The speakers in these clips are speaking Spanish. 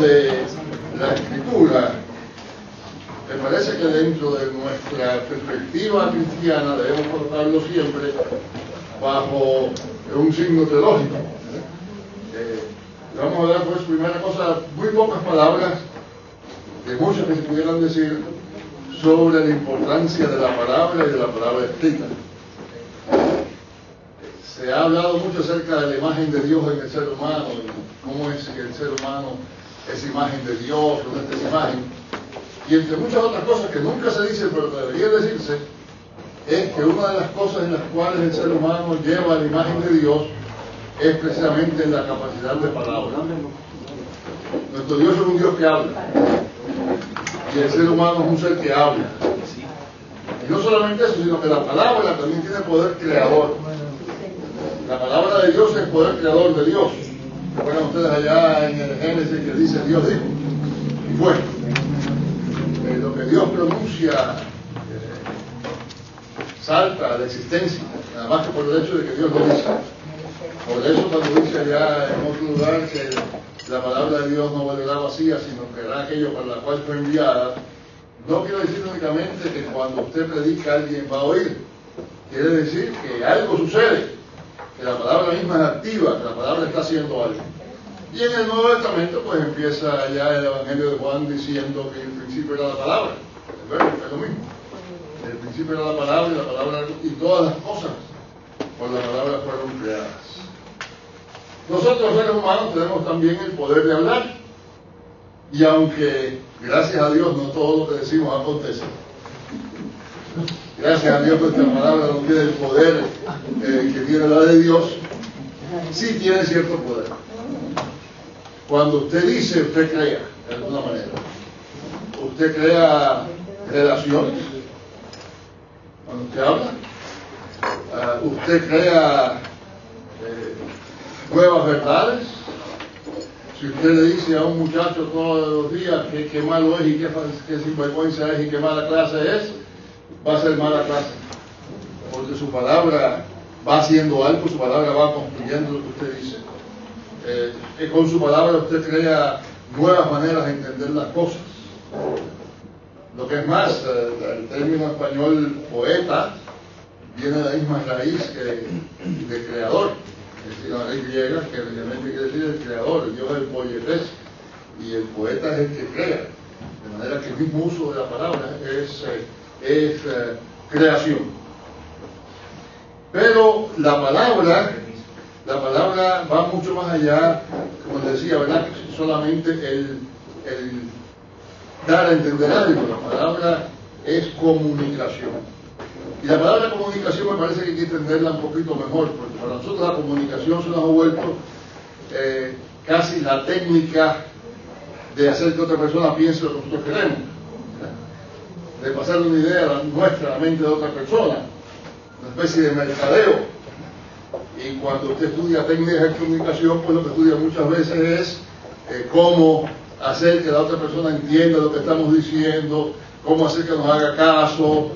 de la escritura, me parece que dentro de nuestra perspectiva cristiana debemos colocarlo siempre bajo un signo teológico. Eh, vamos a dar pues primera cosa, muy pocas palabras, de muchas que se pudieran decir, sobre la importancia de la palabra y de la palabra escrita. Se ha hablado mucho acerca de la imagen de Dios en el ser humano y cómo es que el ser humano es imagen de Dios, esa imagen. Y entre muchas otras cosas que nunca se dicen, pero debería decirse, es que una de las cosas en las cuales el ser humano lleva la imagen de Dios es precisamente la capacidad de palabra. Nuestro Dios es un Dios que habla. Y el ser humano es un ser que habla. Y no solamente eso, sino que la palabra también tiene poder creador. La palabra de Dios es poder creador de Dios. Recuerdan ustedes allá en el Génesis que dice Dios dijo. Y fue. Eh, lo que Dios pronuncia eh, salta a la existencia, nada más que por el hecho de que Dios lo dice. Por eso cuando dice allá en otro lugar que la palabra de Dios no volverá vacía, sino que hará aquello para la cual fue enviada, no quiero decir únicamente que cuando usted predica alguien va a oír. Quiere decir que algo sucede, que la palabra misma es activa, que la palabra está haciendo algo. Y en el Nuevo Testamento pues empieza ya el Evangelio de Juan diciendo que el principio era la palabra. El verbo es lo mismo. El principio era la palabra y la palabra y todas las cosas por la palabra fueron creadas. Nosotros seres humanos tenemos también el poder de hablar. Y aunque, gracias a Dios, no todo lo que decimos acontece. Gracias a Dios nuestra palabra no tiene el poder eh, que tiene la de Dios. Sí tiene cierto poder. Cuando usted dice, usted crea, de alguna manera. Usted crea relaciones. Cuando usted habla, uh, usted crea eh, nuevas verdades. Si usted le dice a un muchacho todos los días que, qué malo es y qué, qué sinvergüenza es y qué mala clase es, va a ser mala clase. Porque su palabra va haciendo algo, su palabra va construyendo lo que usted dice. Eh, con su palabra usted crea nuevas maneras de entender las cosas. Lo que es más, eh, el término español poeta viene de la misma raíz que de creador es decir, la ley griega, que realmente quiere decir el creador, el dios del poietes, y el poeta es el que crea. De manera que el mismo uso de la palabra es, eh, es eh, creación. Pero la palabra, la palabra va mucho más allá, como decía, ¿verdad? Solamente el, el dar a entender algo. La palabra es comunicación. Y la palabra comunicación me parece que hay que entenderla un poquito mejor, porque para nosotros la comunicación se nos ha vuelto eh, casi la técnica de hacer que otra persona piense lo que nosotros queremos, de pasar una idea nuestra a la mente de otra persona, una especie de mercadeo. Y cuando usted estudia técnicas de comunicación, pues lo que estudia muchas veces es eh, cómo hacer que la otra persona entienda lo que estamos diciendo, cómo hacer que nos haga caso,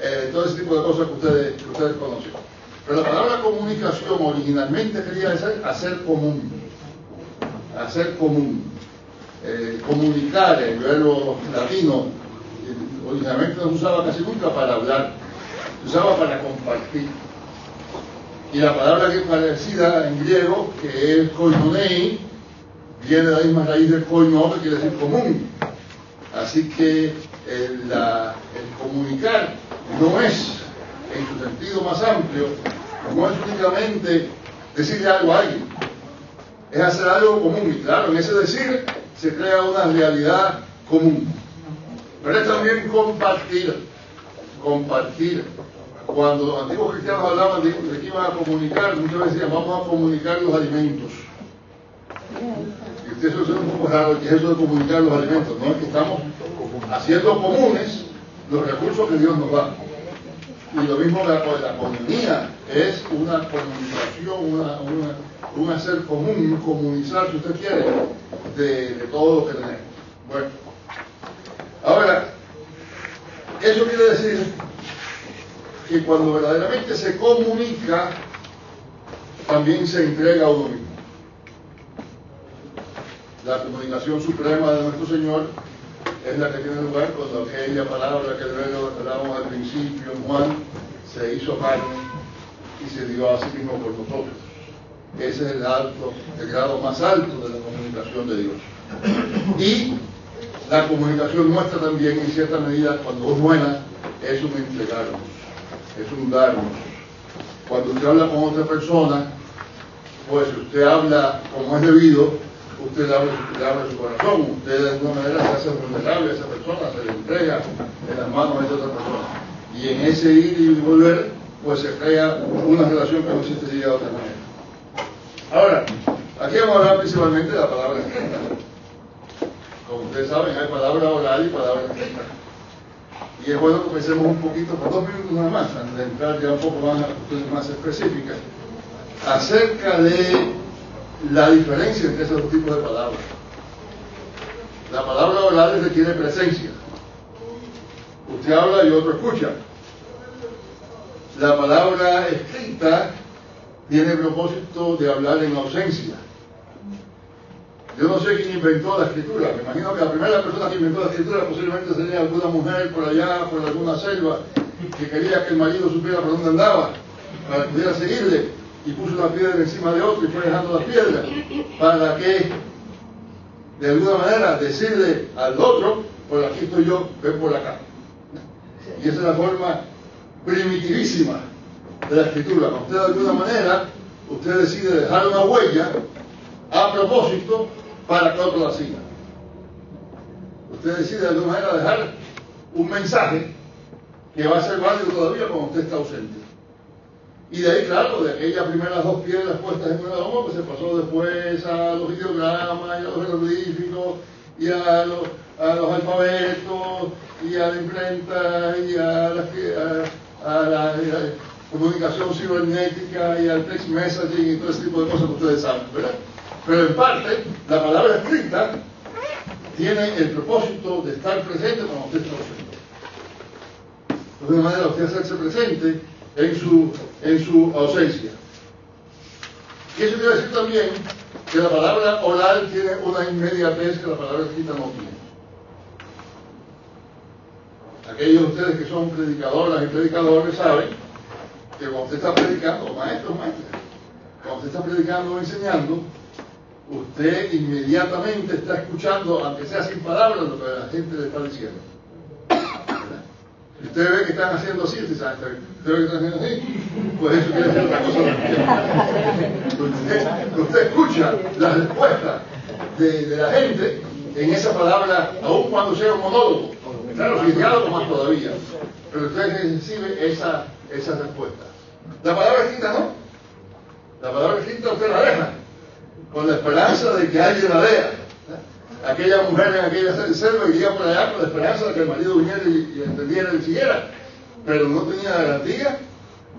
eh, todo ese tipo de cosas que ustedes, que ustedes conocen. Pero la palabra comunicación originalmente quería decir hacer común, hacer común, eh, comunicar, el verbo latino, originalmente no usaba casi nunca para hablar, usaba para compartir. Y la palabra que es parecida en griego, que es koinonei, viene de la misma raíz de koino, que quiere decir común. Así que el, comunicar no es, en su sentido más amplio, no es únicamente decirle algo a alguien, es hacer algo común. Y claro, en ese decir se crea una realidad común. Pero es también compartir, compartir. Cuando los antiguos cristianos hablaban de, que iban a comunicar, muchas veces decían, vamos a comunicar los alimentos. Y usted eso es un poco raro, que es eso de comunicar los alimentos, no es que estamos haciendo comunes los recursos que Dios nos da. Y lo mismo la, la economía es una comunicación, una, un hacer común, un comunizar, si usted quiere, de todo lo que tenemos. Bueno, ahora, eso quiere decir que cuando verdaderamente se comunica, también se entrega a uno mismo. la comunicación suprema de nuestro Señor es la que tiene lugar cuando aquella palabra que hablábamos al principio, Juan, se hizo carne y se dio a sí mismo por nosotros. Ese es el alto, el grado más alto de la comunicación de Dios. Y la comunicación nuestra también, en cierta medida, cuando es buena, es un entregarnos, es un darnos. Cuando usted habla con otra persona, pues usted habla como es debido, usted le abre, su corazón, usted de alguna manera se hace vulnerable a esa persona, se le entrega en las manos de otra persona. Y en ese ir y volver, pues se crea una relación que no existiría de otra manera. Ahora, aquí vamos a hablar principalmente de la palabra ustedes saben, hay palabra oral y palabra escrita. Y es bueno que pensemos un poquito, por dos minutos nada más, antes de entrar ya un poco más a cuestiones más específicas, acerca de la diferencia entre esos dos tipos de palabras. La palabra oral requiere presencia. Usted habla y otro escucha. La palabra escrita tiene el propósito de hablar en ausencia. Yo no sé quién inventó la escritura. Me imagino que la primera persona que inventó la escritura posiblemente sería alguna mujer por allá, por alguna selva, que quería que el marido supiera por dónde andaba, para que pudiera seguirle, y puso una piedra encima de otra y fue dejando las piedras, para que, de alguna manera, decirle al otro, por aquí estoy yo, ven por acá. Y esa es la forma primitivísima de la escritura. Usted de alguna manera, usted decide dejar una huella a propósito para que otro la siga. Usted decide de alguna manera dejar un mensaje que va a ser válido todavía cuando usted está ausente. Y de ahí, claro, de aquellas primeras dos piedras puestas en una loma, pues se pasó después a los ideogramas y a los jeroglíficos y a los, a alfabetos y a la imprenta y a la, a, la, comunicación cibernética y al text messaging y todo ese tipo de cosas que ustedes saben, ¿verdad? Pero en parte, la palabra escrita tiene el propósito de estar presente cuando usted está presente. De alguna manera, usted hacerse presente en su, en su ausencia. Y eso quiere decir también que la palabra oral tiene una inmediatez que la palabra escrita no tiene. Aquellos de ustedes que son predicadoras y predicadores saben que cuando usted está predicando, maestros, maestros, cuando usted está predicando o enseñando, usted inmediatamente está escuchando, aunque sea sin palabras, lo que la gente le está diciendo. Si usted ve que están haciendo así, usted sabe, usted ve que están haciendo así, pues eso quiere decir otra cosa Usted, escucha la respuesta de, de, la gente en esa palabra, aun cuando sea un monólogo. Claro, si diálogo más todavía. Pero usted recibe esa, esa respuesta. La palabra escrita no. La palabra escrita usted la deja con la esperanza de que alguien la lea. Aquella mujer en aquella selva iría por allá con la esperanza de que el marido viniera y, entendiera y siguiera, pero no tenía garantía,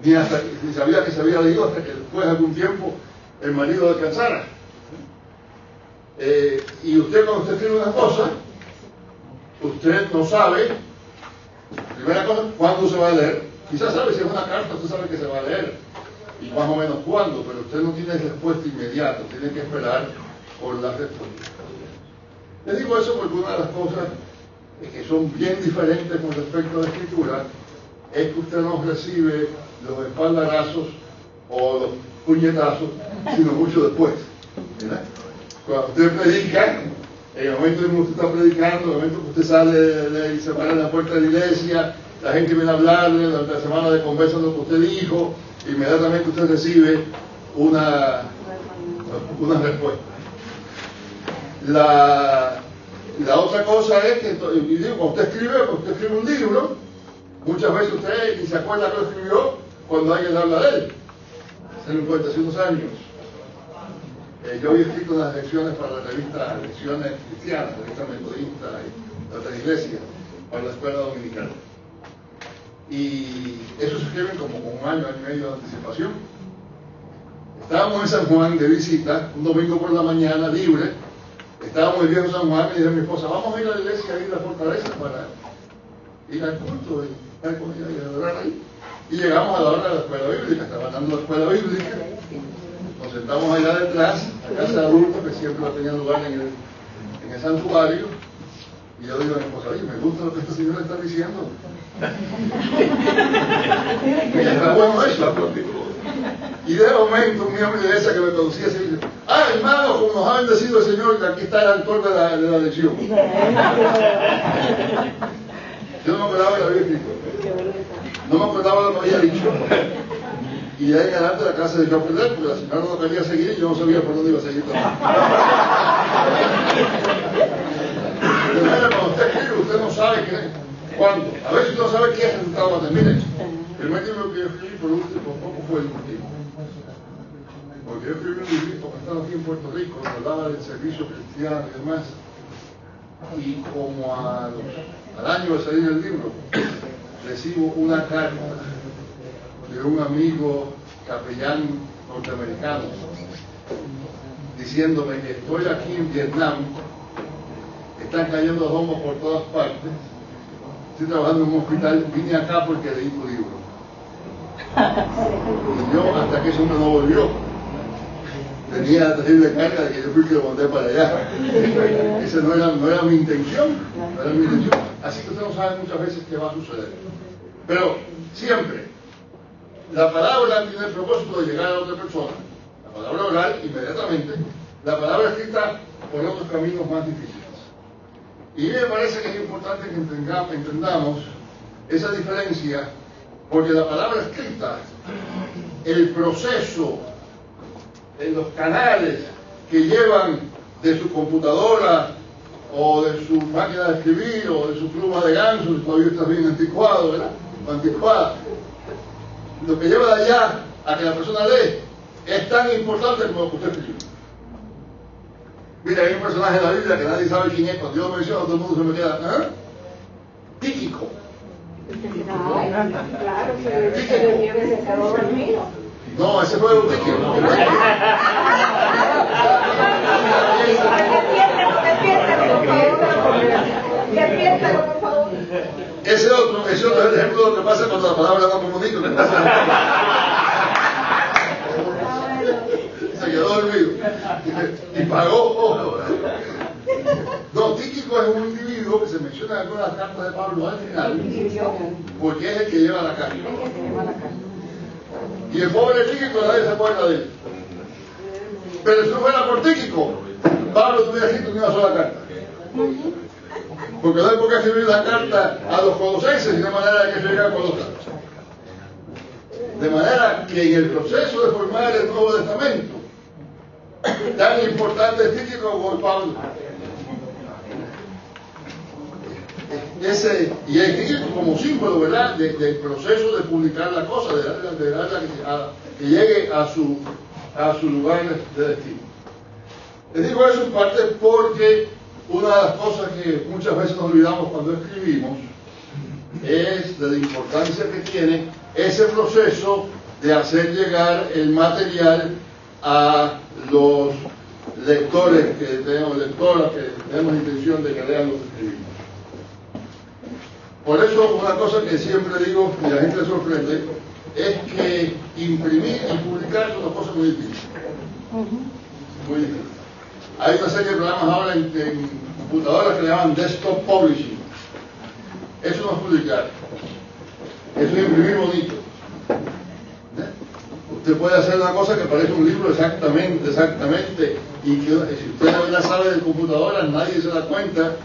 ni hasta ni sabía que se había leído hasta que después de algún tiempo el marido alcanzara. Eh, y usted cuando usted escribe una cosa, usted no sabe, primera cosa, cuándo se va a leer. Quizás sabe si es una carta, usted sabe que se va a leer y más o menos cuándo, pero usted no tiene respuesta inmediata, tiene que esperar por la respuesta. Le digo eso porque una de las cosas que son bien diferentes con respecto a la escritura es que usted no recibe los espaldarazos o los puñetazos, sino mucho después. Cuando usted predica, en el momento en que usted está predicando, en el momento que usted sale y se para en la puerta de la iglesia, la gente viene a hablarle, durante la semana de conversa lo que usted dijo, inmediatamente usted recibe una, una respuesta. La, la otra cosa es que, cuando usted escribe, cuando usted escribe un libro, muchas veces usted ni se acuerda que lo escribió cuando alguien habla de él. Hace 50 unos años. Eh, yo había escrito unas lecciones para la revista Lecciones Cristianas, la revista metodista y otra iglesia, para la escuela dominicana y eso se escriben como con un año, año y medio de anticipación. Estábamos en San Juan de visita, un domingo por la mañana, libre. Estábamos en el viejo San Juan y dije a mi esposa, vamos a ir a la iglesia, a ir a la fortaleza para ir al culto y estar con y adorar ahí. Y llegamos a la hora de la escuela bíblica, estaba dando la escuela bíblica. Nos sentamos allá detrás, la casa de adultos, que siempre tenía lugar en el, en el santuario y yo digo a mi esposa, oye, me gusta lo que este señor está diciendo. Eso. Y de momento un miembro de iglesia que me conocía se dice, ah hermano, como nos ha bendecido el Señor, aquí está el autor de la, de la lección. Yo no me acordaba que había escrito. No me acordaba lo que había dicho. Y de ahí en adelante la clase dejó perder porque la señora no quería seguir y yo no sabía por dónde iba a seguir De manera cuando usted escribe, usted no sabe qué, cuándo. A veces no sabe qué resultado va a tener. El libro que yo escribí por último poco fue el último. Porque yo escribí un libro estaba aquí en Puerto Rico, hablaba del servicio cristiano y demás. Y como al año de salir el libro, recibo una carta de un amigo capellán norteamericano diciéndome que estoy aquí en Vietnam, están cayendo bombas por todas partes, estoy trabajando en un hospital, vine acá porque leí tu libro. Y yo, hasta que hombre no volvió, tenía la terrible carga de que yo fui que lo mandé para allá. Esa no era, mi intención, era mi intención. Así que usted no sabe muchas veces qué va a suceder. Pero siempre, la palabra tiene el propósito de llegar a otra persona. La palabra oral, inmediatamente. La palabra escrita por otros caminos más difíciles. Y me parece que es importante que entendamos esa diferencia, porque la palabra escrita, el proceso en los canales que llevan de su computadora o de su máquina de escribir o de su pluma de ganso, todavía está bien anticuado, ¿verdad? O anticuada. Lo que lleva de allá a que la persona lee es tan importante como lo que usted escribe. Mira, hay un personaje en la Biblia que nadie sabe quién es, cuando yo lo menciono todo el mundo se me queda, ¿eh? Tíquico. Claro, pero se quedó dormido. No, ese fue un tíquico. Ese otro, ese otro es el ejemplo de lo que pasa cuando la palabra no comunica. Se quedó dormido y pagó. No, Tíquico es un individuo que se menciona en algunas cartas de Pablo al final, porque es el que lleva la carta. Y el pobre Tíquico nadie se acuerda de él. Pero si no fuera por Tíquico, Pablo tuviera escrito ni una sola carta. Porque no hay por qué escribir la carta a los colosenses de manera que se llega a Colosas. De manera que en el proceso de formar el Nuevo Testamento, tan importante es Tíquico como Pablo. Ese, y Tíquico como símbolo, ¿verdad?, del proceso de publicar la cosa, de que, que, llegue a su, a su lugar de destino. Les digo eso en parte porque una de las cosas que muchas veces nos olvidamos cuando escribimos es de la importancia que tiene ese proceso de hacer llegar el material a los lectores que tenemos, lectoras que tenemos intención de que lean lo que escribimos. Por eso una cosa que siempre digo y la gente sorprende es que imprimir y publicar son dos cosas muy difíciles. Muy difíciles. Hay una serie de programas ahora en, computadoras que le llaman desktop publishing. Eso no es publicar. Eso es imprimir bonito. ¿Eh? Usted puede hacer una cosa que parece un libro exactamente, exactamente, y que si usted no la sabe de computadoras, nadie se da cuenta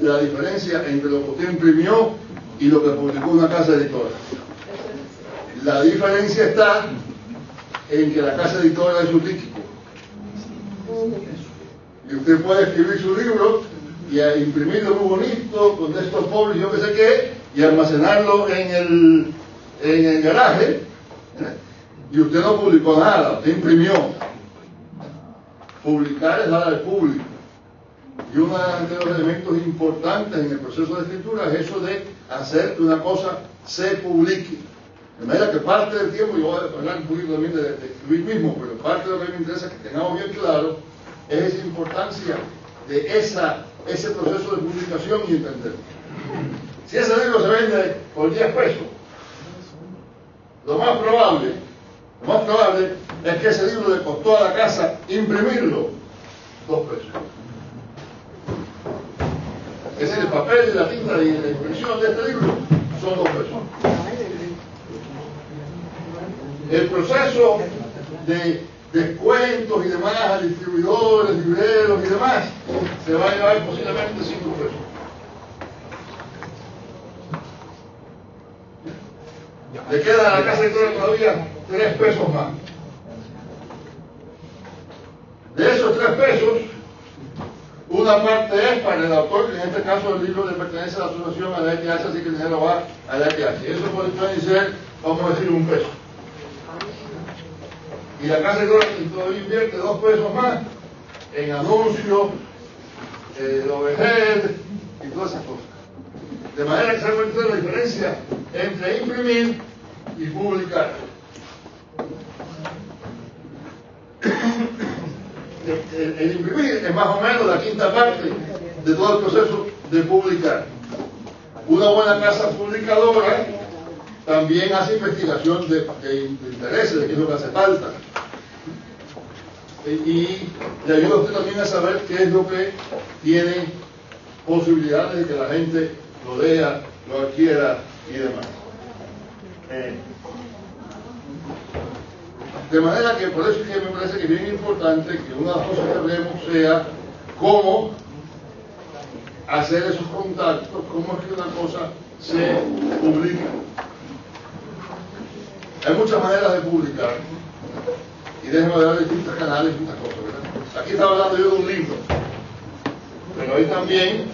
la diferencia entre lo que usted imprimió y lo que publicó una casa editora. La diferencia está en que la casa editora es un líquido y usted puede escribir su libro y imprimirlo muy bonito con estos pobres, yo qué sé qué, y almacenarlo en el, en el garaje. ¿eh? Y usted no publicó nada, usted imprimió. Publicar es dar al público. Y uno de los elementos importantes en el proceso de escritura es eso de hacer que una cosa se publique. De manera que parte del tiempo, yo voy a hablar un poquito también de, de escribir mismo, pero parte de lo que me interesa es que tengamos bien claro es esa importancia de esa, ese proceso de publicación y entender. Si ese libro se vende por 10 pesos, lo más probable, más probable es que ese libro le costó a la casa imprimirlo 2 pesos. Es decir, el papel, la tinta y la impresión de este libro son dos pesos. El proceso de descuentos y demás a distribuidores, libreros y demás se va a llevar posiblemente cinco pesos. Le queda a la casa editorial todavía tres pesos más. De esos tres pesos, una parte es para el autor, que en este caso el libro le pertenece a la asociación a la ETH, así que el dinero va a la ETH. Y eso puede ser, vamos a decir, un peso. Y la casa editorial todavía invierte dos pesos más en anuncios, eh, overhead y todas esas cosas. De manera que se da la diferencia entre imprimir y publicar. El, imprimir es más o menos la quinta parte de todo el proceso de publicar. Una buena casa publicadora también hace investigación de, de, intereses, de qué es lo que hace falta. Y le ayuda a usted también a saber qué es lo que tiene posibilidades de que la gente lo lea, lo adquiera y demás. Eh, de manera que por eso es que me parece que es bien importante que una de las cosas que hablemos sea cómo hacer esos contactos, cómo es que una cosa se publica. Hay muchas maneras de publicar y déjenme ver distintos canales, distintas cosas. ¿verdad? Aquí estaba hablando yo de un libro, pero hay también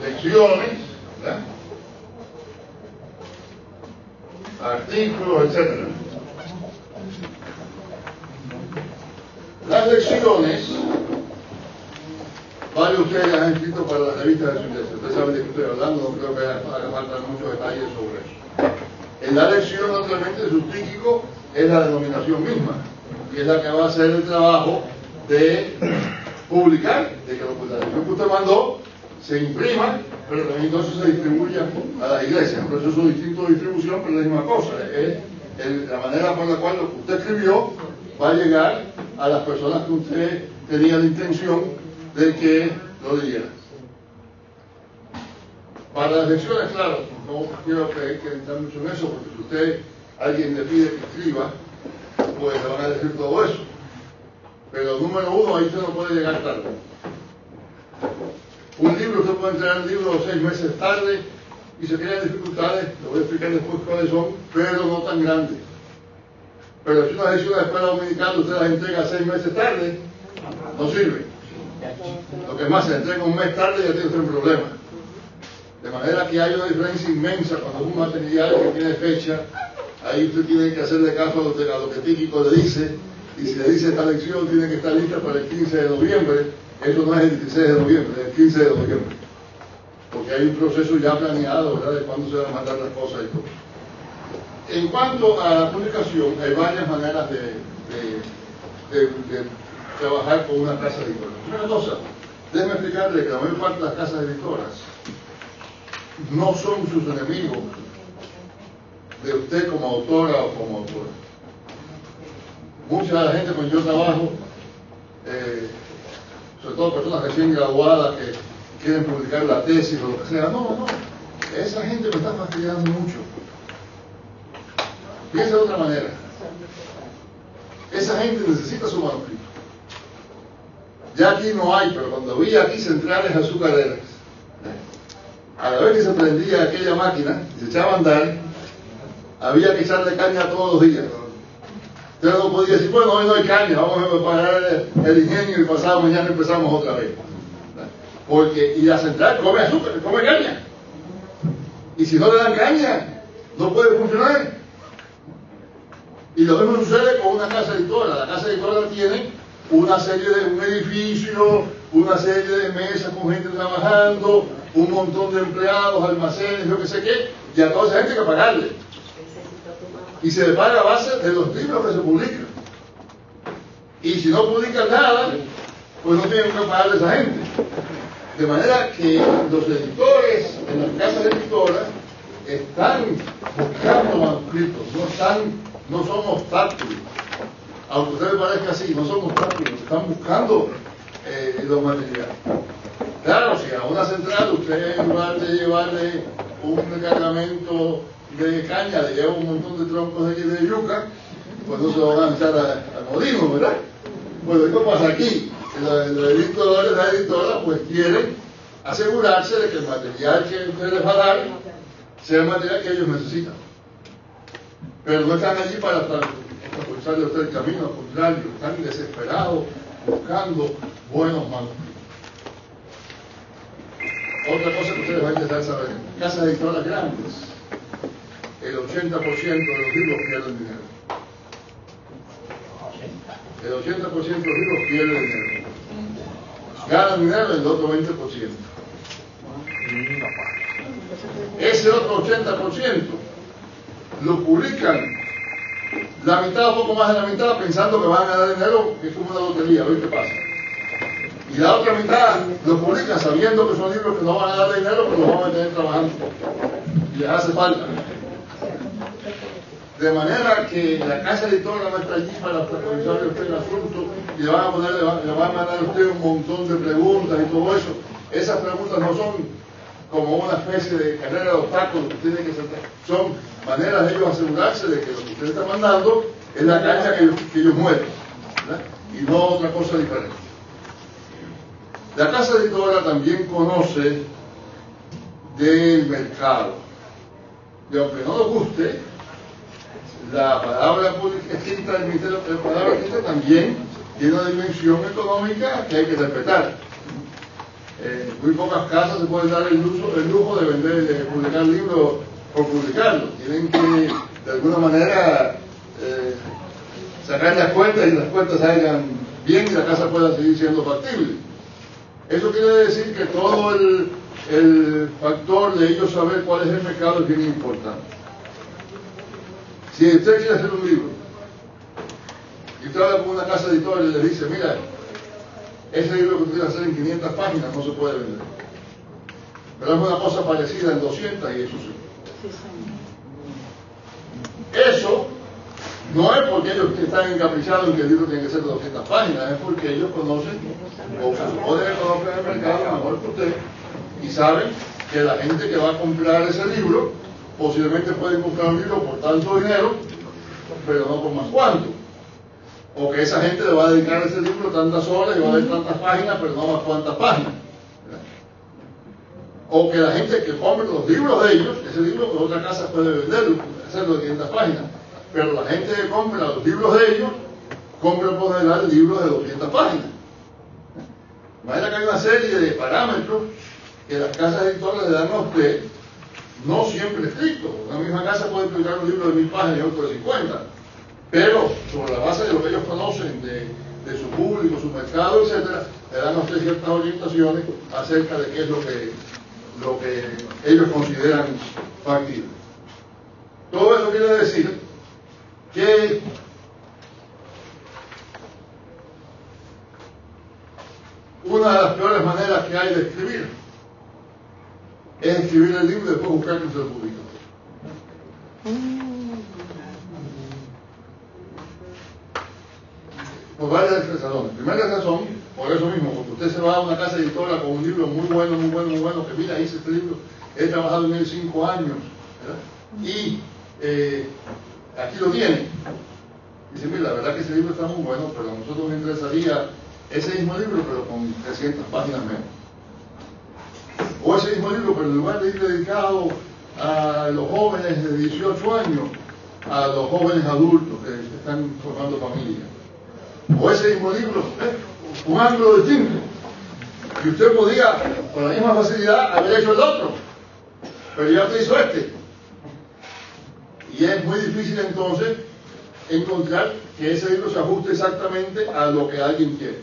lecciones, ¿verdad? artículos, etc. Las lecciones, varios de ustedes han escrito para la revista de su iglesia. Ustedes saben de qué estoy hablando, no creo que haga falta muchos detalles sobre eso. En la lección, naturalmente, su típico es la denominación misma, y es la que va a hacer el trabajo de publicar, de que lo, la lección que usted mandó se imprima, pero también entonces se distribuya a la iglesia. Un proceso distinto de distribución, pero es la misma cosa. Es la manera por la cual lo que usted escribió va a llegar a las personas que usted tenía la intención de que lo leyeran. Para las lecciones, claro, no quiero que que entrar mucho en eso, porque si usted, alguien le pide que escriba, pues le van a decir todo eso. Pero número uno, ahí usted no puede llegar tarde. Un libro, usted puede entregar el libro seis meses tarde y se tienen dificultades, lo voy a explicar después cuáles son, pero no tan grandes. Pero si una lección de escuela dominicana usted las entrega seis meses tarde, no sirve. Lo que más, se entrega un mes tarde ya tiene usted un problema. De manera que hay una diferencia inmensa cuando un material que tiene fecha, ahí usted tiene que hacerle caso a lo, que, a lo que Tíquico le dice, y si le dice esta lección tiene que estar lista para el 15 de noviembre, eso no es el 16 de noviembre, es el 15 de noviembre. Porque hay un proceso ya planeado, ¿verdad?, de cuándo se van a mandar las cosas y todo. En cuanto a la publicación, hay varias maneras de, trabajar con una casa editora. Una cosa, déjeme explicarle que la mayor parte de las casas editoras no son sus enemigos de usted como autora o como autora. Mucha de la gente con yo trabajo, eh, sobre todo personas recién graduadas que quieren publicar la tesis o lo que sea, no, no, esa gente me está fastidiando mucho. Piensa de otra manera. Esa gente necesita su manuscrito. Ya aquí no hay, pero cuando había aquí centrales azucareras, a la vez que se prendía aquella máquina y se echaba a andar, había que echarle caña todos los días. Usted no podía decir, bueno, hoy no hay caña, vamos a parar el, ingenio y pasado mañana empezamos otra vez. Porque, y la central come azúcar, come caña. Y si no le dan caña, no puede funcionar. Y lo mismo sucede con una casa editora. La casa editora tiene una serie de un edificio, una serie de mesas con gente trabajando, un montón de empleados, almacenes, yo que sé qué, y a toda esa gente hay que pagarle. Y se le paga a base de los libros que se publican. Y si no publican nada, pues no tienen que pagarle a esa gente. De manera que los editores en las casas editoras están buscando manuscritos, no, están, no son obstáculos. Aunque a ustedes parezca así, no son obstáculos, están buscando eh, los materiales. Claro, si a una central usted en lugar de llevarle un cargamento de caña, le lleva un montón de troncos de, de yuca, pues no se lo van a echar a, a molino, ¿verdad? Bueno, ¿qué pasa aquí? Los, editores, la editora, pues quieren asegurarse de que el material que usted les va a dar sea el material que ellos necesitan. Pero no están allí para forzarle a usted el camino, al contrario, están desesperados buscando buenos manos. Otra cosa que ustedes van a intentar saber, casas editoras grandes, el 80% de los libros pierden dinero. El 80% de los libros pierden dinero. Ganan dinero el otro 20%. Ese otro 80% lo publican la mitad poco más de la mitad pensando que van a ganar dinero, que es como una lotería, a ver qué pasa. Y la otra mitad lo publican sabiendo que son libros que no van a dar dinero, pero los van a mantener trabajando. Y les hace falta. De manera que la casa editora no está allí para protagonizarle a usted el asunto y le van a poner, le van a mandar a usted un montón de preguntas y todo eso. Esas preguntas no son como una especie de carrera de obstáculos que tiene que saltar. Son maneras de ellos asegurarse de que lo que usted está mandando es la cancha que ellos, mueven, y no otra cosa diferente. La casa editora también conoce del mercado. Y aunque no nos guste, la palabra escrita del Ministerio de Palabra escrita también tiene una dimensión económica que hay que respetar. Eh, muy pocas casas se pueden dar el, uso, el lujo de vender, de publicar libros por publicarlo. Tienen que, de alguna manera, eh, sacar las cuentas y las cuentas salgan bien y la casa pueda seguir siendo factible. Eso quiere decir que todo el, factor de ellos saber cuál es el mercado es bien importante. Si usted quiere hacer un libro y usted habla con una casa editorial y le dice, mira, ese libro que usted hacer en 500 páginas no se puede vender. Pero es una cosa parecida en 200 y eso sí. Eso no es porque ellos están encaprichados en que el libro tiene que ser de 200 páginas, es porque ellos conocen o pueden conocer el mercado mejor que usted y saben que la gente que va a comprar ese libro posiblemente puede comprar un libro por tanto dinero, pero no por más cuánto. O que esa gente le va a dedicar a ese libro tantas horas y va a ver tantas páginas, pero no más cuántas páginas. O que la gente que compre los libros de ellos, ese libro que otra casa puede vender, hacerlo de 500 páginas, pero la gente que compra los libros de ellos, compra por general libros de 200 páginas. Imagina que hay una serie de parámetros que las casas editoriales le dan a usted, no siempre estrictos. Una misma casa puede publicar un libro de mil páginas y otro de 50, pero sobre la base de lo que ellos conocen de, su público, su mercado, etcétera, le dan a usted ciertas orientaciones acerca de qué es lo que, lo que ellos consideran factible. Todo eso quiere decir que una de las peores maneras que hay de escribir es escribir el libro y después buscar que se lo. Por varias razones. Primera razón, por eso mismo, porque usted se va a una casa editora con un libro muy bueno, muy bueno, muy bueno, que mira, hice este libro, he trabajado en él cinco años, ¿verdad? y eh, aquí lo tiene. Dice, mira, la verdad que ese libro está muy bueno, pero a nosotros nos interesaría ese mismo libro, pero con 300 páginas menos. O ese mismo libro, pero en lugar de ir dedicado a los jóvenes de 18 años, a los jóvenes adultos que están formando familia. O ese mismo libro, ¿eh? un ángulo distinto. Y usted podía, con la misma facilidad, haber hecho el otro. Pero ya usted hizo este. Y es muy difícil entonces encontrar que ese libro se ajuste exactamente a lo que alguien quiere.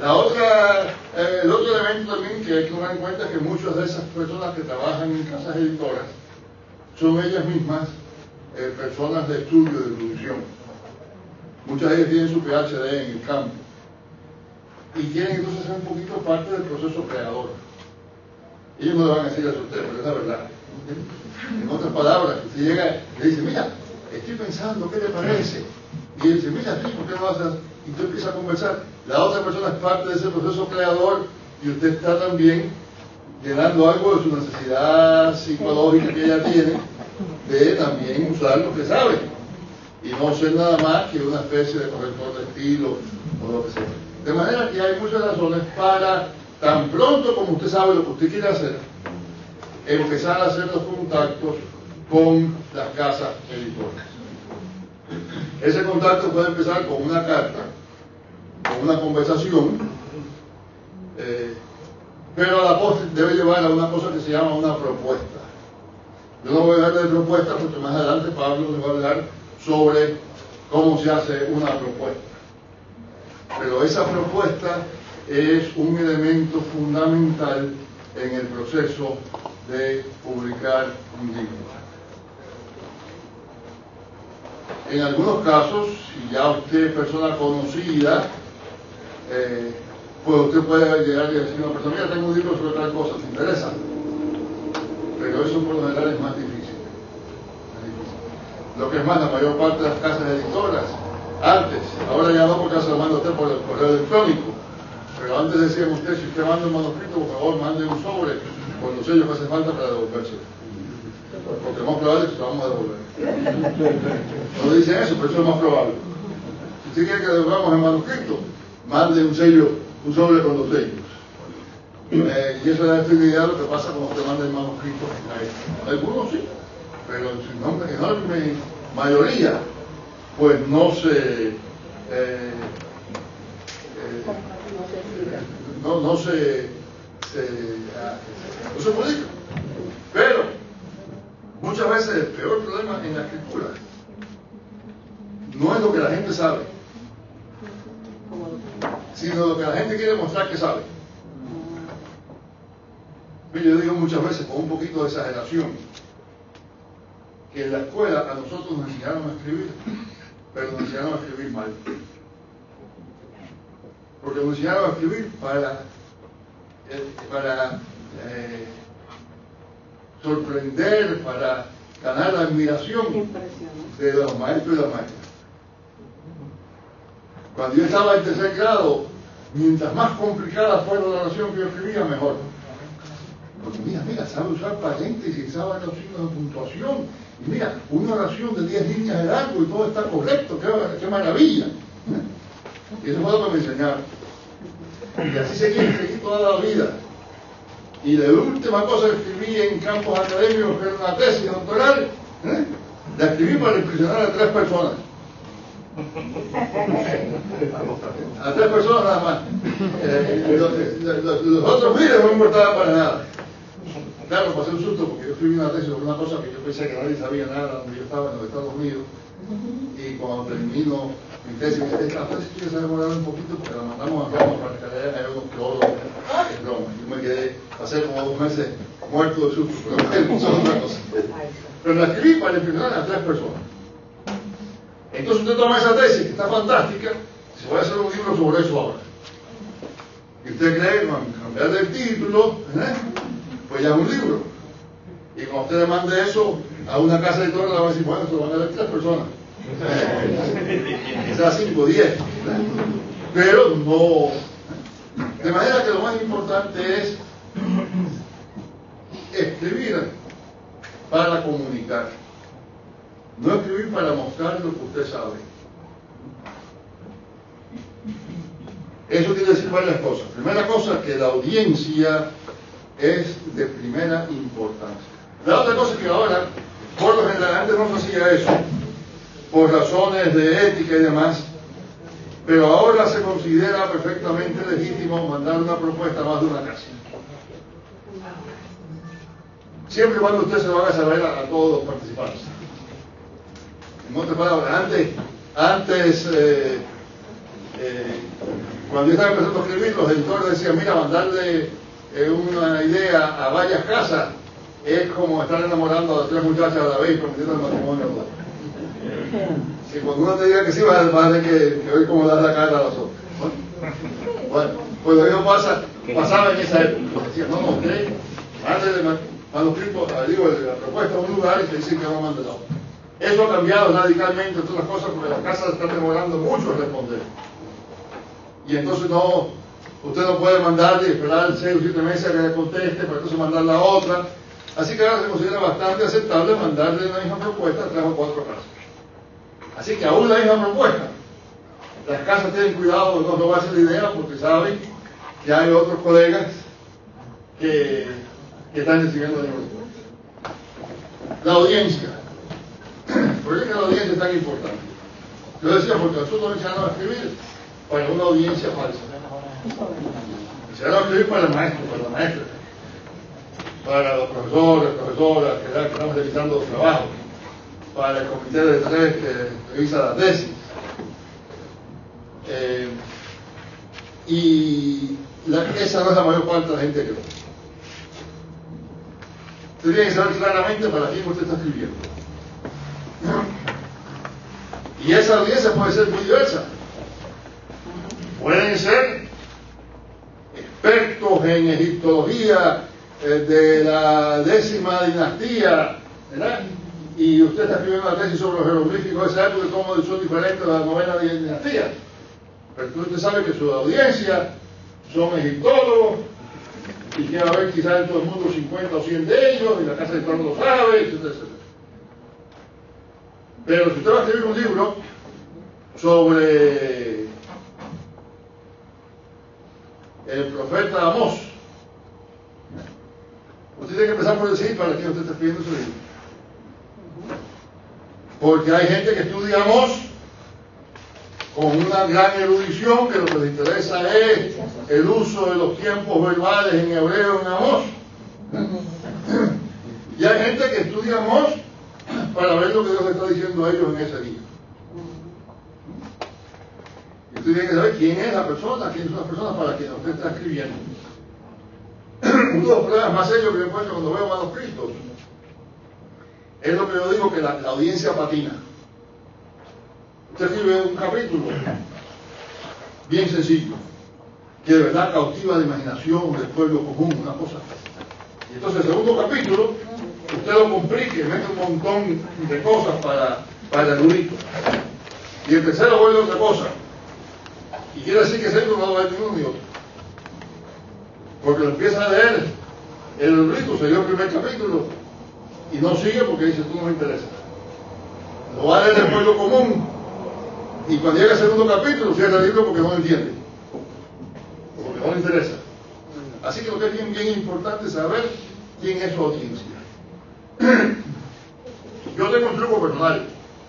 La otra, eh, el otro elemento también que hay que tomar en cuenta es que muchas de esas personas que trabajan en casas editoras son ellas mismas eh, personas de estudio de producción. Muchas ellas tienen su PhD en el campo y quieren entonces ser un poquito parte del proceso creador. Ellos no le van a decir eso a usted, pero es la verdad. En otras palabras, usted llega y le dice, mira, estoy pensando, ¿qué le parece? Y él dice, mira, sí, ¿por qué no haces? y tú empiezas a conversar. La otra persona es parte de ese proceso creador y usted está también llenando algo de su necesidad psicológica que ella tiene de también usar lo que sabe y no ser nada más que una especie de corrector de estilo o lo que sea. De manera que hay muchas razones para, tan pronto como usted sabe lo que usted quiere hacer, empezar a hacer los contactos con las casas editoras. Ese contacto puede empezar con una carta, con una conversación, eh, pero a la postre debe llevar a una cosa que se llama una propuesta. Yo no voy a hablar de propuesta porque más adelante Pablo le va a hablar sobre cómo se hace una propuesta. Pero esa propuesta es un elemento fundamental en el proceso de publicar un libro. En algunos casos, si ya usted es persona conocida, eh, pues usted puede llegar y decir a una persona, mira, tengo un libro sobre tal cosa, ¿te interesa? Pero eso por lo general es más difícil. Lo que es más, la mayor parte de las casas editoras, antes, ahora ya no porque se lo manda usted por el correo electrónico, pero antes decían usted, si usted manda un manuscrito, por favor, mande un sobre con los sellos que hace falta para devolverse. Porque es más probable que se lo vamos a devolver. No dicen eso, pero eso es más probable. Si usted quiere que devolvamos el manuscrito, mande un sello, un sobre con los sellos. Eh, y eso da idea de lo que pasa cuando usted manda el manuscrito a Algunos sí, pero en su enorme mayoría, pues no se. Eh, eh, no, no se, se, no se publica. Pero muchas veces el peor problema en la escritura no es lo que la gente sabe, sino lo que la gente quiere mostrar que sabe. Yo digo muchas veces, con un poquito de exageración, que en la escuela a nosotros nos enseñaron a escribir, pero nos enseñaron a escribir mal. Porque nos enseñaron a escribir para, eh, para eh, sorprender, para ganar la admiración de los maestros y las maestras. Cuando yo estaba en tercer grado, mientras más complicada fuera la oración que yo escribía, mejor. Porque mira, mira, sabe usar paréntesis, sabe los signos de puntuación. Y mira, una oración de 10 líneas de largo y todo está correcto, qué, maravilla. Y eso fue lo que me enseñaron. Y así seguí, seguí toda la vida. Y la última cosa que escribí en campos académicos, que era una tesis doctoral, ¿eh? la escribí para impresionar a tres personas. A tres personas nada más. Eh, los, otros miles no me importaba para nada. Claro, pasé un susto porque yo escribí una tesis sobre una cosa que yo pensé que nadie sabía nada donde yo estaba en los Estados Unidos. Y cuando termino mi tesis, esta tesis se ha demorado un poquito porque la mandamos a Roma para que hagan unos teólogos en Roma. Yo me quedé, pasé como dos meses muerto de susto, pero eso es otra cosa. Pero la escribí para impresionar a tres personas. Entonces usted toma esa tesis, que está fantástica, se va a hacer un libro sobre eso ahora. Y usted cree, cambiar el título, ¿eh? Pues ya es un libro. Y cuando usted le mande eso a una casa editora, le va a decir, bueno, se lo van a leer tres personas. Quizás cinco, diez. Pero no. De manera que lo más importante es escribir para comunicar. No escribir para mostrar lo que usted sabe. Eso quiere decir varias cosas. Primera cosa, que la audiencia es de primera importancia. La otra cosa es que ahora, por lo general, antes no hacía eso, por razones de ética y demás, pero ahora se considera perfectamente legítimo mandar una propuesta más de una casa. Siempre y cuando usted se lo haga saber a, todos los participantes. En otras palabras, antes, antes eh, eh, cuando yo estaba empezando a escribir, los editores decían, mira, mandarle eh, una idea a varias casas es como estar enamorando a tres muchachas a la vez prometiendo el matrimonio. Si cuando uno te diga que sí, va a tener que, que ver cómo dar la cara a los otros. Bueno, pues lo mismo pasa, pasaba en esa época. Decían, no, no, ok, mándele manuscrito, digo, la propuesta a un lugar y te dicen que no mande la. Eso ha cambiado radicalmente todas las cosas porque las casas están demorando mucho en responder. y entonces no, usted no puede mandarle y esperar 6 o 7 meses a que le conteste, para entonces mandar la otra. Así que ahora se considera bastante aceptable mandarle la misma propuesta a tres o cuatro casas. Así que aún la misma propuesta. Las casas tienen cuidado de no robarse la idea porque saben que hay otros colegas que, están recibiendo la misma La audiencia. ¿Por qué la audiencia es tan importante? Yo decía, porque nosotros no enseñaron a escribir para una audiencia falsa. Enseñaron a escribir para el maestro, para la maestra, para los profesores, profesoras que, estamos revisando los trabajos, para el comité de tres que revisa la tesis. Eh, y esa no es la mayor parte de la gente que lo Usted tiene que saber claramente para quién usted está escribiendo. Y esa audiencia puede ser muy diversa. Pueden ser expertos en egiptología eh, de la décima dinastía, ¿verdad? Y usted está escribiendo una tesis sobre los jeroglíficos de esa época y cómo son diferentes de la novena dinastía. Pero usted sabe que su audiencia son egiptólogos y que haber quizás en todo el mundo 50 o 100 de ellos y la casa de todos lo sabe, etc. Pero si usted va a escribir un libro sobre el profeta Amós, usted tiene que empezar por decir para quién usted está escribiendo ese libro. Porque hay gente que estudia Amós con una gran erudición que lo que le interesa es el uso de los tiempos verbales en hebreo en Amós. Y hay gente que estudia Amós para ver lo que Dios está diciendo a ellos en ese día. Y usted tiene que saber quién es la persona, quién son las personas para quien usted está escribiendo. Uno de los problemas más serios que me encuentro cuando veo manuscritos es lo que yo digo que la audiencia patina. Usted escribe un capítulo bien sencillo, que de verdad cautiva la imaginación del pueblo común, una cosa. Y entonces el segundo capítulo, usted lo complique, mete un montón de cosas para, para el erudito. Y el tercero vuelve otra cosa. Y quiere decir que no a ni uno ni otro. Porque lo empieza a leer el erudito, se dio el primer capítulo, y no sigue porque dice, tú no me interesa. Lo va a leer el pueblo común, y cuando llega el segundo capítulo, cierra el libro porque no lo entiende. Porque no le interesa. Así que lo que es bien, bien importante saber quién es su audiencia. Yo tengo un truco personal,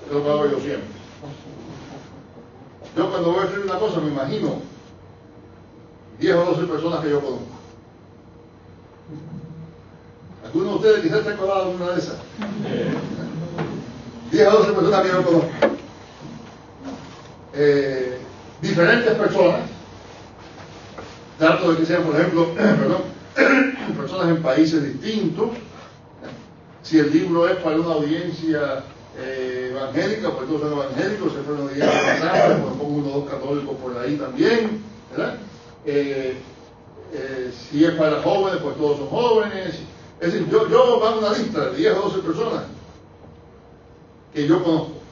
que lo hago yo siempre. Yo cuando voy a escribir una cosa me imagino 10 o 12 personas que yo conozco. Algunos de ustedes quizás estén colados en una de esas. 10 o 12 personas que yo conozco. Eh, diferentes personas, tanto de que sean, por ejemplo, personas en países distintos. Si el libro es para una audiencia evangélica, pues todos son evangélicos, para una audiencia más pues pongo uno o dos católicos por ahí también, ¿verdad? Eh, si es para jóvenes, pues todos son jóvenes. Es decir, yo, yo hago una lista de 10 o 12 personas que yo conozco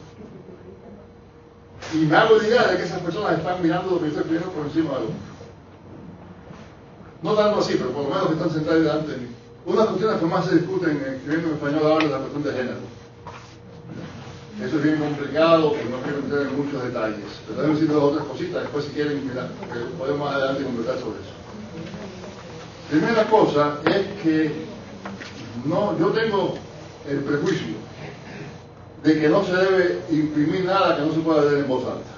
y me hago la idea de que esas personas están mirando lo que estoy escribiendo por encima de lo No tanto así, pero por lo menos que están sentados delante de mí. Una de las cuestiones que más se discuten escribiendo en español ahora es la cuestión de género. Eso es bien complicado, no quiero entrar en muchos detalles. Pero déjenme decir dos otras cositas, después si quieren, mirar, podemos adelante conversar sobre eso. Primera cosa es que no, yo tengo el prejuicio de que no se debe imprimir nada que no se pueda leer en voz alta.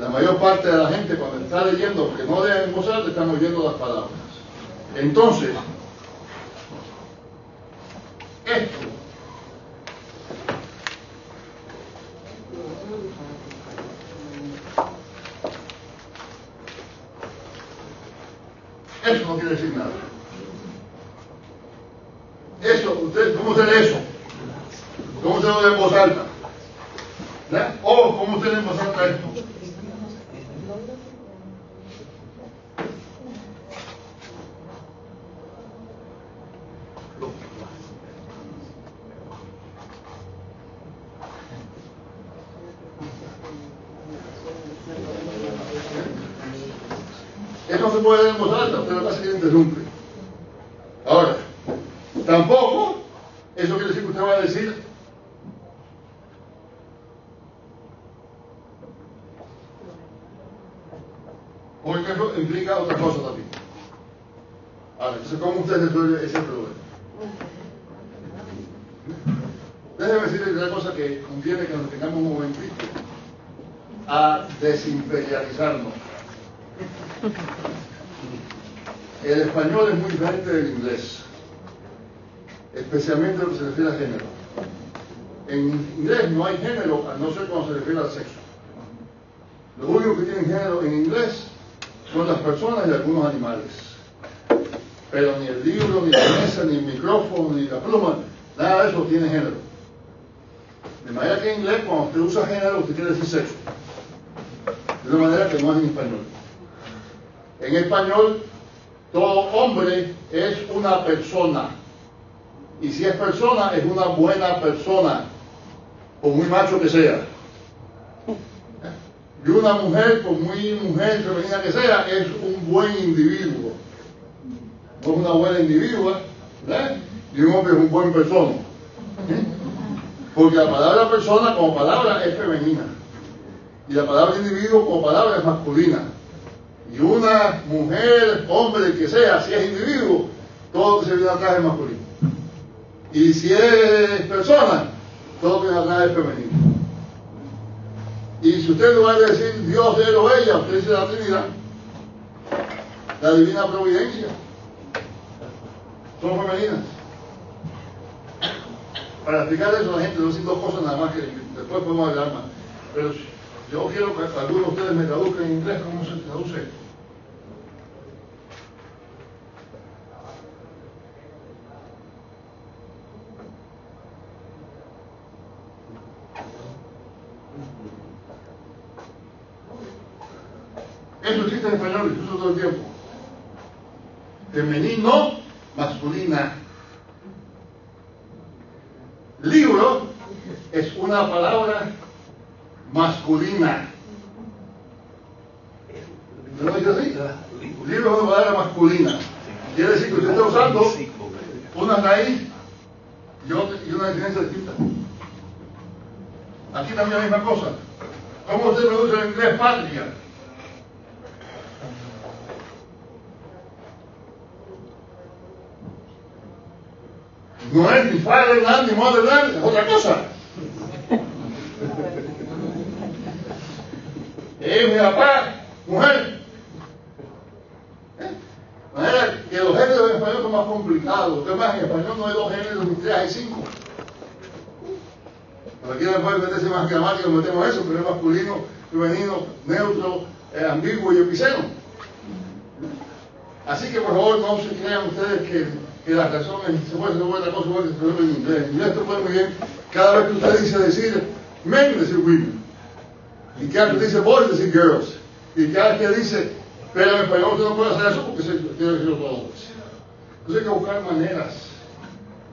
La mayor parte de la gente cuando está leyendo, porque no lean en voz alta, están oyendo las palabras. Entonces, esto Eso no quiere decir nada. Eso, usted, ¿cómo lee eso? ¿Cómo se lo de voz alta? O ¿cómo se lee en voz alta esto? Eso no se puede leer en voz alta, usted lo que hace es que interrumpe. Ahora, tampoco, eso quiere decir que usted va a decir porque eso implica otra cosa también. Ahora, entonces, ¿cómo usted resuelve ese problema? Déjeme decirle una cosa que conviene que nos tengamos un momentito a desimperializarnos. El español es muy diferente del inglés, especialmente en lo que se refiere a género. En inglés no hay género, a no ser cuando se sexo. Lo único que tiene género en inglés son las personas y algunos animales. Pero ni el libro, ni la mesa, ni el micrófono, ni la pluma, nada de eso tiene género. De manera que en inglés, cuando usted usa género, usted quiere decir sexo. De una manera que no es en español. En español, todo hombre es una persona. Y si es persona, es una buena persona, por muy macho que sea. Y una mujer, por muy mujer femenina que sea, es un buen individuo. No es una buena individua, ¿verdad? Y un hombre es un buen persona. ¿eh? Porque la palabra persona como palabra es femenina. Y la palabra individuo como palabra es masculina. Y una mujer, hombre, que sea, si es individuo, todo lo que se viene atrás es masculino. Y si es persona, todo lo que viene atrás es femenino. Y si usted no va a decir Dios, él o ella, usted dice la Trinidad, la divina providencia, son femeninas. Para explicar eso a la gente, no decir dos cosas nada más que después podemos hablar más. Pero yo quiero que algunos de ustedes me traduzcan en inglés cómo se traduce. Existe en español, todo el tiempo. Femenino, masculina. Libro es una palabra masculina. ¿No lo así? Libro es una palabra masculina. Quiere decir que usted está usando una raíz y una diferencia distinta. Aquí también la misma cosa. ¿Cómo usted produce en inglés patria? No es ni fatherland ni motherland, es otra cosa. Es mi papá, mujer. ¿Eh? Manera que los géneros en español son más complicados. Además, en español no hay dos géneros, ni tres, hay cinco. Cualquiera puede meterse más gramática, metemos eso, pero es masculino, femenino, neutro, eh, ambiguo y epiceno. Así que por favor no se crean ustedes que, que la razón es, se puede hacer otra cosa puede en inglés. En esto puede muy bien, cada vez que usted dice decir men, decir women. Y cada que dice boys, decir girls. Y cada que dice, pero en español usted no puede hacer eso porque se tiene que decirlo todo. Entonces hay que buscar maneras,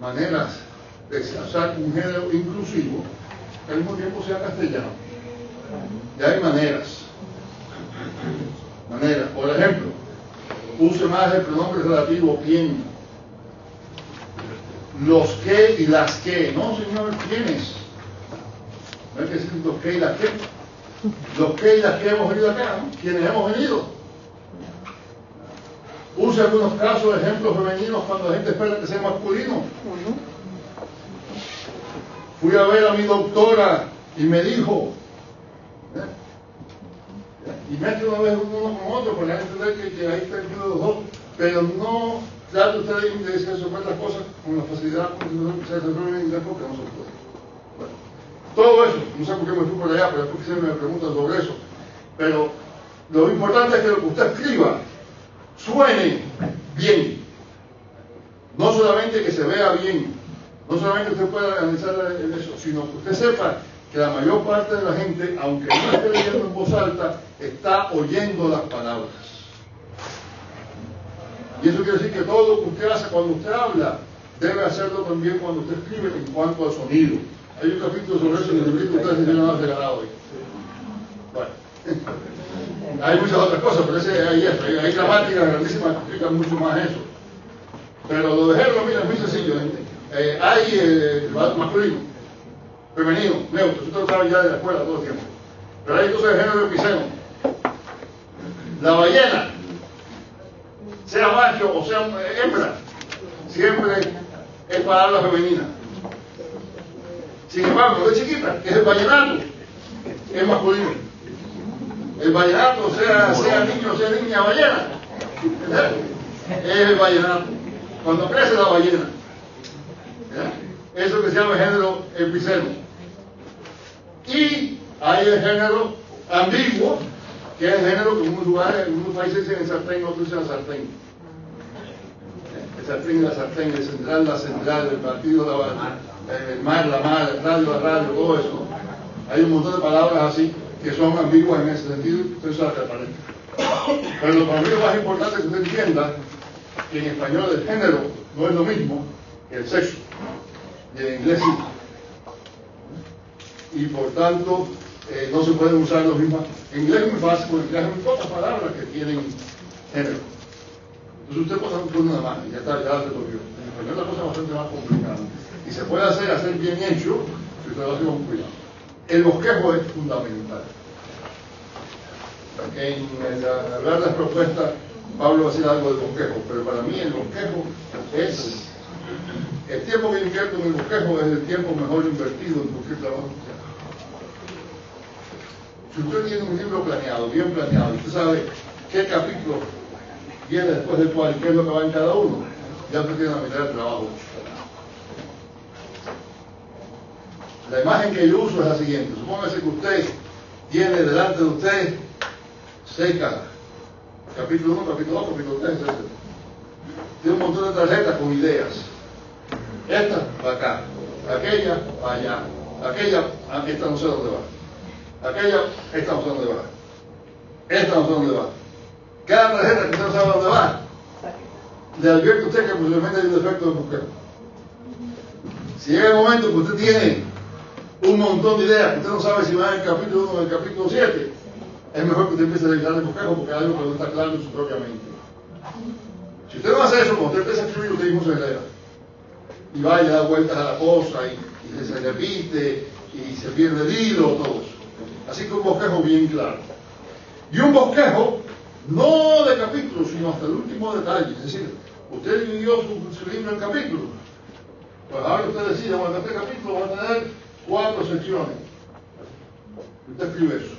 maneras de usar un género inclusivo que al mismo tiempo sea castellano. Y hay maneras. Maneras. Por ejemplo, use más el pronombre relativo quién. Los que y las que. No, señor, ¿quiénes? No hay que decir los que y las que. Los que y las que hemos venido acá, ¿no? Quienes hemos venido. Use algunos casos, ejemplos femeninos cuando la gente espera que sea masculino. Fui a ver a mi doctora y me dijo, ¿eh? y mete una vez uno con otro, para entender que, que ahí está el de los dos, pero no trate usted de resolver las cosas con la facilidad con que se resuelven en inglés porque no se puede. Bueno, todo eso, no sé por qué me fui por allá, pero después siempre me preguntan sobre eso. Pero lo importante es que lo que usted escriba suene bien. No solamente que se vea bien, no solamente usted pueda analizar eso, sino que usted sepa que la mayor parte de la gente, aunque no esté leyendo en voz alta, está oyendo las palabras. Y eso quiere decir que todo lo que usted hace cuando usted habla, debe hacerlo también cuando usted escribe en cuanto al sonido. Hay un capítulo sobre eso en el libro que ustedes se van a regalado hoy. Bueno. Hay muchas otras cosas, pero ese, hay, hay, hay gramáticas grandísimas que explican mucho más eso. Pero lo de género, mira, es muy sencillo. ¿eh? Hay eh, masculino, femenino, neutro, eso lo saben ya de la escuela todo el tiempo. Pero hay entonces de género epiceno. La ballena, sea macho o sea hembra, siempre es palabra femenina. Sin embargo, de chiquita, es el vallenato, es masculino. El vallenato, sea, sea niño, sea niña, ballena, es el vallenato. Cuando crece la ballena. Eso que se llama género epiceno. Y hay el género ambiguo, que es el género que en unos lugares, en países dicen el sartén, otros dicen la sartén. El sartén la sartén, el central, la central, el partido, la, el mar, la mar, el radio, la radio, todo eso. Hay un montón de palabras así que son ambiguas en ese sentido, entonces las Pero para mí lo más importante es que usted entienda que en español el género no es lo mismo que el sexo, y en inglés sí. Y por tanto, eh, no se pueden usar los mismos. En inglés es muy fácil, porque inglés hay pocas palabras que tienen género. Entonces usted puede poner una mano y ya está, ya se resolvió. En español la cosa es bastante más complicada. Y se puede hacer, hacer bien hecho, si usted lo hace con cuidado. El bosquejo es fundamental. En, hablar de las propuestas, Pablo va a decir algo del bosquejo, pero para mí el bosquejo es el tiempo que invierto en el bosquejo es el tiempo mejor invertido en cualquier trabajo Si usted tiene un libro planeado, bien planeado, usted sabe qué capítulo viene después del cual qué es lo que va en cada uno, ya usted tiene la mitad del trabajo. La imagen que yo uso es la siguiente. Supóngase que usted tiene delante de usted seis cajas. Capítulo 1, capítulo 2, capítulo 3, etc. Tiene un montón de tarjetas con ideas. Esta va acá, aquella va allá, aquella, esta no sé dónde va. Aquella, esta no sé dónde va. Esta no sé dónde va. Cada tarjeta que usted no sabe dónde va, le advierto a usted que posiblemente hay un defecto de búsqueda. Si llega el momento que usted tiene un montón de ideas, que usted no sabe si va en el capítulo 1 o en el capítulo 7, es mejor que usted empiece a revisar el bosquejo porque hay algo que no está claro en su propia mente. Si usted no hace eso, cuando usted empieza a escribir, usted mismo se lea. Y vaya a dar vueltas a la cosa y, y se repite y se pierde el hilo, todo eso. Así que un bosquejo bien claro. Y un bosquejo no de capítulos, sino hasta el último detalle. Es decir, usted dividió su, su libro en capítulos. Pues ahora usted decide, bueno, este capítulo va a tener cuatro secciones. Usted escribe eso.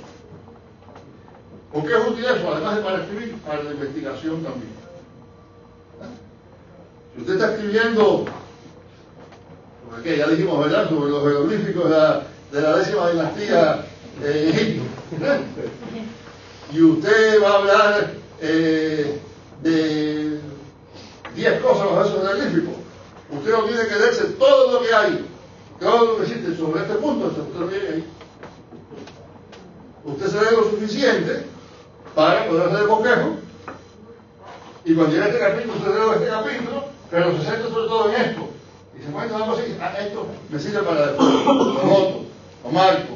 ¿Por qué es útil eso? Además de para escribir, para la investigación también. Si usted está escribiendo, porque ya dijimos, ¿verdad?, sobre los jeroglíficos de la, de la décima dinastía en. Y usted va a hablar eh, de 10 cosas bajo esos jeroglíficos. Usted no tiene que leerse todo lo que hay, todo lo que existe sobre este punto, usted. Usted se lee lo suficiente para poder hacer el bosquejo. Y cuando llega este capítulo, usted lee este capítulo, pero se centra sobre todo en esto. Y se encuentra algo así, ah, esto me sirve para lo noto, lo marco.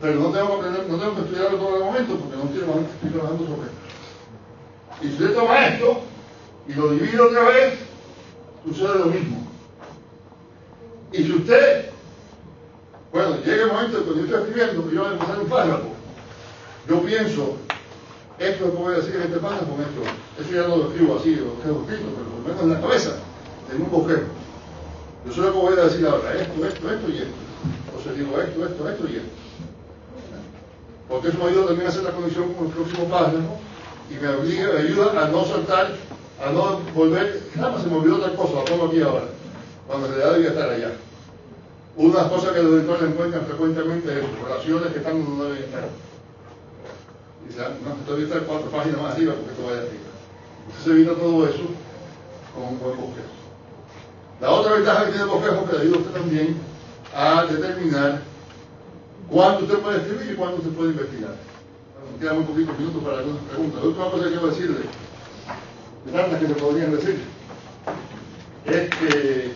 Pero no tengo que no tengo que estudiarlo todo el momento porque no estoy, estoy trabajando sobre esto. Y si usted toma esto y lo divide otra vez, sucede lo mismo. Y si usted, bueno, llega el momento cuando yo estoy escribiendo, yo voy a empezar un párrafo, yo pienso esto es lo que a decir en este pasa con esto. Eso ya no lo escribo así, lo escribo escrito, pero lo menos en la cabeza tengo un bosquejo. Yo sé lo que voy a decir ahora, esto, esto, esto y esto. Entonces digo esto, esto, esto y esto. Porque eso me ayuda también a hacer la conexión con el próximo párrafo y me, obliga, me ayuda a no saltar, a no volver, nada se me olvidó otra cosa, la pongo aquí ahora, cuando en realidad debía estar allá. Una de las cosas que los editores encuentran frecuentemente es relaciones que están donde no deben estar. Y dice, no, todavía está cuatro páginas más arriba porque esto vaya arriba. Entonces se evita todo eso con un buen bosquejo. La otra ventaja que tiene el bosquejo que le ayuda a usted también a determinar cuándo usted puede escribir y cuándo usted puede investigar. Quedan muy poquitos minutos para algunas preguntas. La última cosa que quiero decirle, de tantas que se podrían decir, es que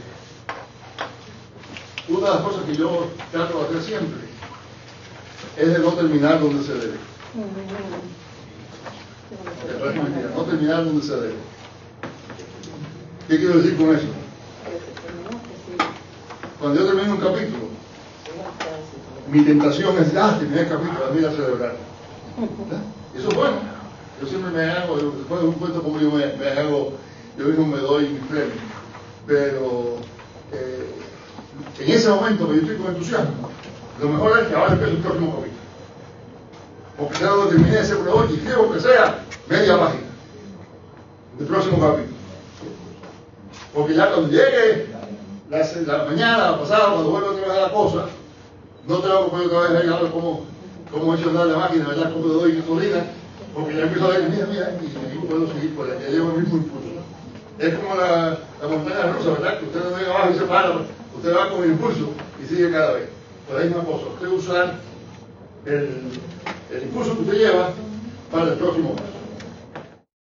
una de las cosas que yo trato de hacer siempre es de no terminar donde se debe. No terminar donde se debe. ¿Qué quiero decir con eso? Cuando yo termino un capítulo, mi tentación es, terminé el capítulo, a mí a celebrar. Y eso es bueno. Yo siempre me hago, después de un cuento como yo me, me hago, yo mismo me doy mi premio. Pero eh, en ese momento que yo estoy con entusiasmo, lo mejor es que ahora empiece el próximo capítulo. Porque ya lo terminé ese programa y quiero que sea media página del próximo capítulo. Porque ya cuando llegue la, la mañana, la pasada, cuando vuelva otra vez a la cosa, no tengo que poner otra vez ver cómo, cómo he hecho la máquina, ¿verdad? Cómo le doy gasolina, porque ya empiezo a ver, mira, mira, y ahí puedo seguir por ya llevo el mismo impulso. Es como la, la montaña rusa, ¿verdad? Que usted no llega abajo y se para, usted va con el impulso y sigue cada vez. Pero hay una cosa, usted usar el, el impulso que usted lleva para el próximo paso.